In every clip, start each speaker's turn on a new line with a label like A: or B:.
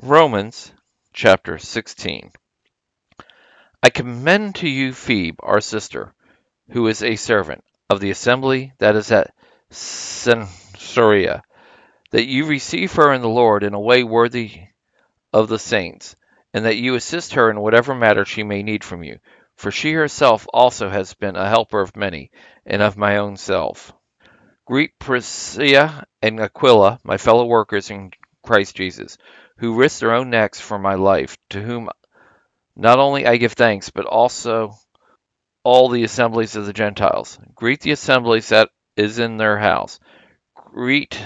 A: Romans chapter 16. I commend to you Phoebe, our sister, who is a servant of the assembly that is at Cenchreae, that you receive her in the Lord in a way worthy of the saints, and that you assist her in whatever matter she may need from you. For she herself also has been a helper of many, and of my own self. Greet Priscilla and Aquila, my fellow workers in Christ Jesus who risked their own necks for my life, to whom not only I give thanks, but also all the assemblies of the Gentiles. Greet the assemblies that is in their house. Greet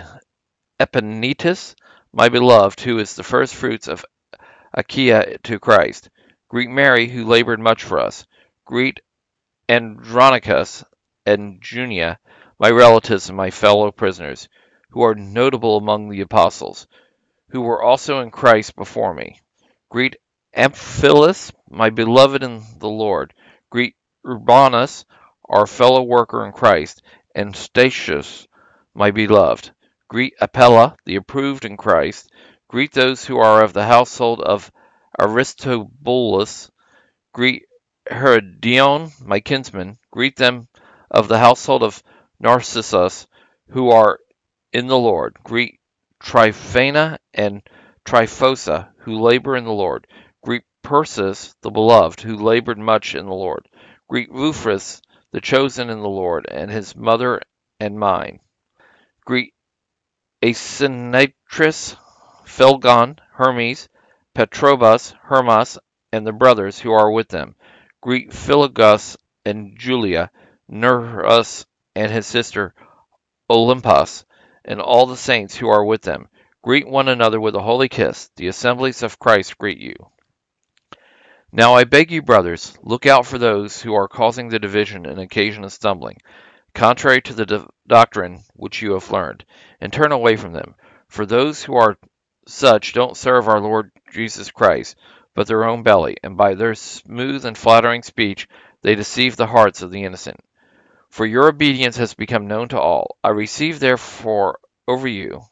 A: Epaenetus, my beloved, who is the first fruits of Achaia to Christ. Greet Mary, who labored much for us. Greet Andronicus and Junia, my relatives and my fellow prisoners, who are notable among the apostles who were also in Christ before me. Greet Amplias, my beloved in the Lord. Greet Urbanus, our fellow worker in Christ, and Stachys, my beloved. Greet Apelles, the approved in Christ. Greet those who are of the household of Aristobulus. Greet Herodion, my kinsman. Greet them of the household of Narcissus, who are in the Lord. Greet Tryphena and Tryphosa, who labor in the Lord. Greet Persis, the beloved, who labored much in the Lord. Greet Rufus, the chosen in the Lord, and his mother and mine. Greet Asyncritus, Phlegon, Hermes, Patrobas, Hermas, and the brothers who are with them. Greet Philologus and Julia, Nereus and his sister Olympas, and all the saints who are with them. Greet one another with a holy kiss. The assemblies of Christ greet you. Now I beg you, brothers, look out for those who are causing the division and occasion of stumbling, contrary to the do- doctrine which you have learned, and turn away from them. For those who are such don't serve our Lord Jesus Christ, but their own belly, and by their smooth and flattering speech they deceive the hearts of the innocent. For your obedience has become known to all. I receive therefore over you.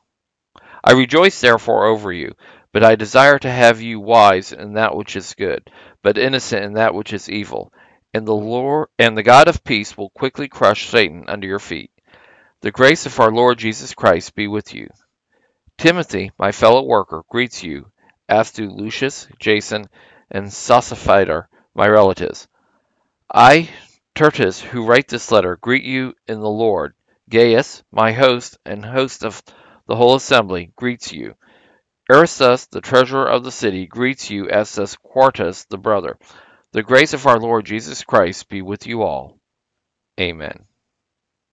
A: I rejoice therefore over you, but I desire to have you wise in that which is good, but innocent in that which is evil. And the Lord and the God of peace will quickly crush Satan under your feet. The grace of our Lord Jesus Christ be with you. Timothy, my fellow worker, greets you, as do Lucius, Jason, and Sosipater, my relatives. I, Tertius, who write this letter, greet you in the Lord. Gaius, my host and host of the whole assembly, greets you. Erastus, the treasurer of the city, greets you, as does Quartus, the brother. The grace of our Lord Jesus Christ be with you all. Amen.